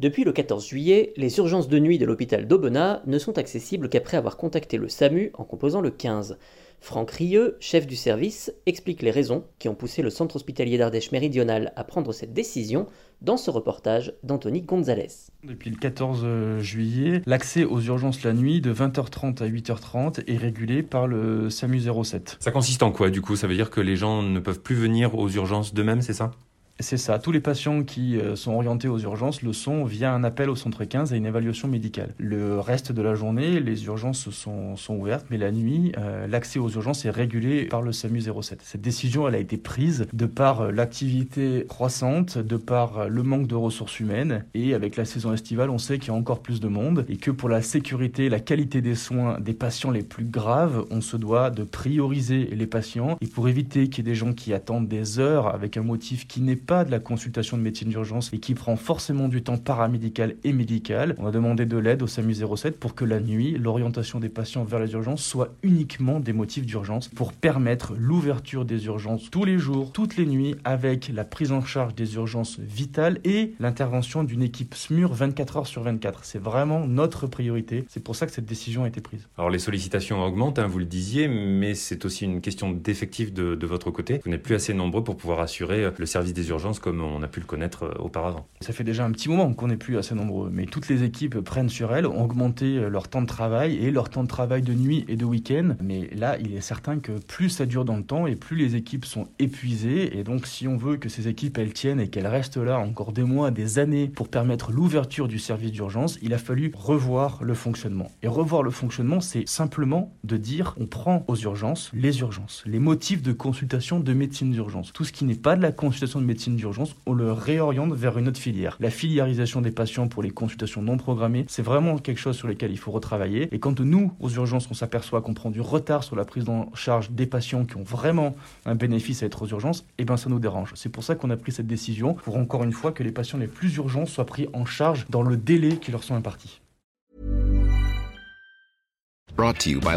Depuis le 14 juillet, les urgences de nuit de l'hôpital d'Aubenas ne sont accessibles qu'après avoir contacté le SAMU en composant le 15. Franck Rieux, chef du service, explique les raisons qui ont poussé le centre hospitalier d'Ardèche méridionale à prendre cette décision dans ce reportage d'Anthony Gonzalez. Depuis le 14 juillet, l'accès aux urgences la nuit de 20h30 à 8h30 est régulé par le SAMU 07. Ça consiste en quoi du coup? Ça veut dire que les gens ne peuvent plus venir aux urgences d'eux-mêmes, c'est ça? C'est ça. Tous les patients qui euh, sont orientés aux urgences le sont via un appel au centre 15 et une évaluation médicale. Le reste de la journée, les urgences sont, ouvertes, mais la nuit, euh, l'accès aux urgences est régulé par le SAMU 07. Cette décision, elle a été prise de par euh, l'activité croissante, de par le manque de ressources humaines, et avec la saison estivale, on sait qu'il y a encore plus de monde, et que pour la sécurité, la qualité des soins des patients les plus graves, on se doit de prioriser les patients, et pour éviter qu'il y ait des gens qui attendent des heures avec un motif qui n'est pas de la consultation de médecine d'urgence et qui prend forcément du temps paramédical et médical. On a demandé de l'aide au SAMU 07 pour que la nuit, l'orientation des patients vers les urgences soit uniquement des motifs d'urgence pour permettre l'ouverture des urgences tous les jours, toutes les nuits avec la prise en charge des urgences vitales et l'intervention d'une équipe SMUR 24 heures sur 24. C'est vraiment notre priorité. C'est pour ça que cette décision a été prise. Alors les sollicitations augmentent, hein, vous le disiez, mais c'est aussi une question d'effectif de, de votre côté. Vous n'êtes plus assez nombreux pour pouvoir assurer le service des urgences comme on a pu le connaître euh, auparavant. Ça fait déjà un petit moment qu'on n'est plus assez nombreux, mais toutes les équipes prennent sur elles, ont augmenté euh, leur temps de travail et leur temps de travail de nuit et de week-end. Mais là, il est certain que plus ça dure dans le temps et plus les équipes sont épuisées. Et donc, si on veut que ces équipes elles tiennent et qu'elles restent là encore des mois, des années pour permettre l'ouverture du service d'urgence, il a fallu revoir le fonctionnement. Et revoir le fonctionnement, c'est simplement de dire on prend aux urgences les urgences, les motifs de consultation de médecine d'urgence. Tout ce qui n'est pas de la consultation de médecine d'urgence, on le réoriente vers une autre filière. La filiarisation des patients pour les consultations non programmées, c'est vraiment quelque chose sur lequel il faut retravailler. Et quand nous, aux urgences, on s'aperçoit qu'on prend du retard sur la prise en charge des patients qui ont vraiment un bénéfice à être aux urgences, eh bien ça nous dérange. C'est pour ça qu'on a pris cette décision, pour encore une fois que les patients les plus urgents soient pris en charge dans le délai qui leur sont impartis. Brought to you by.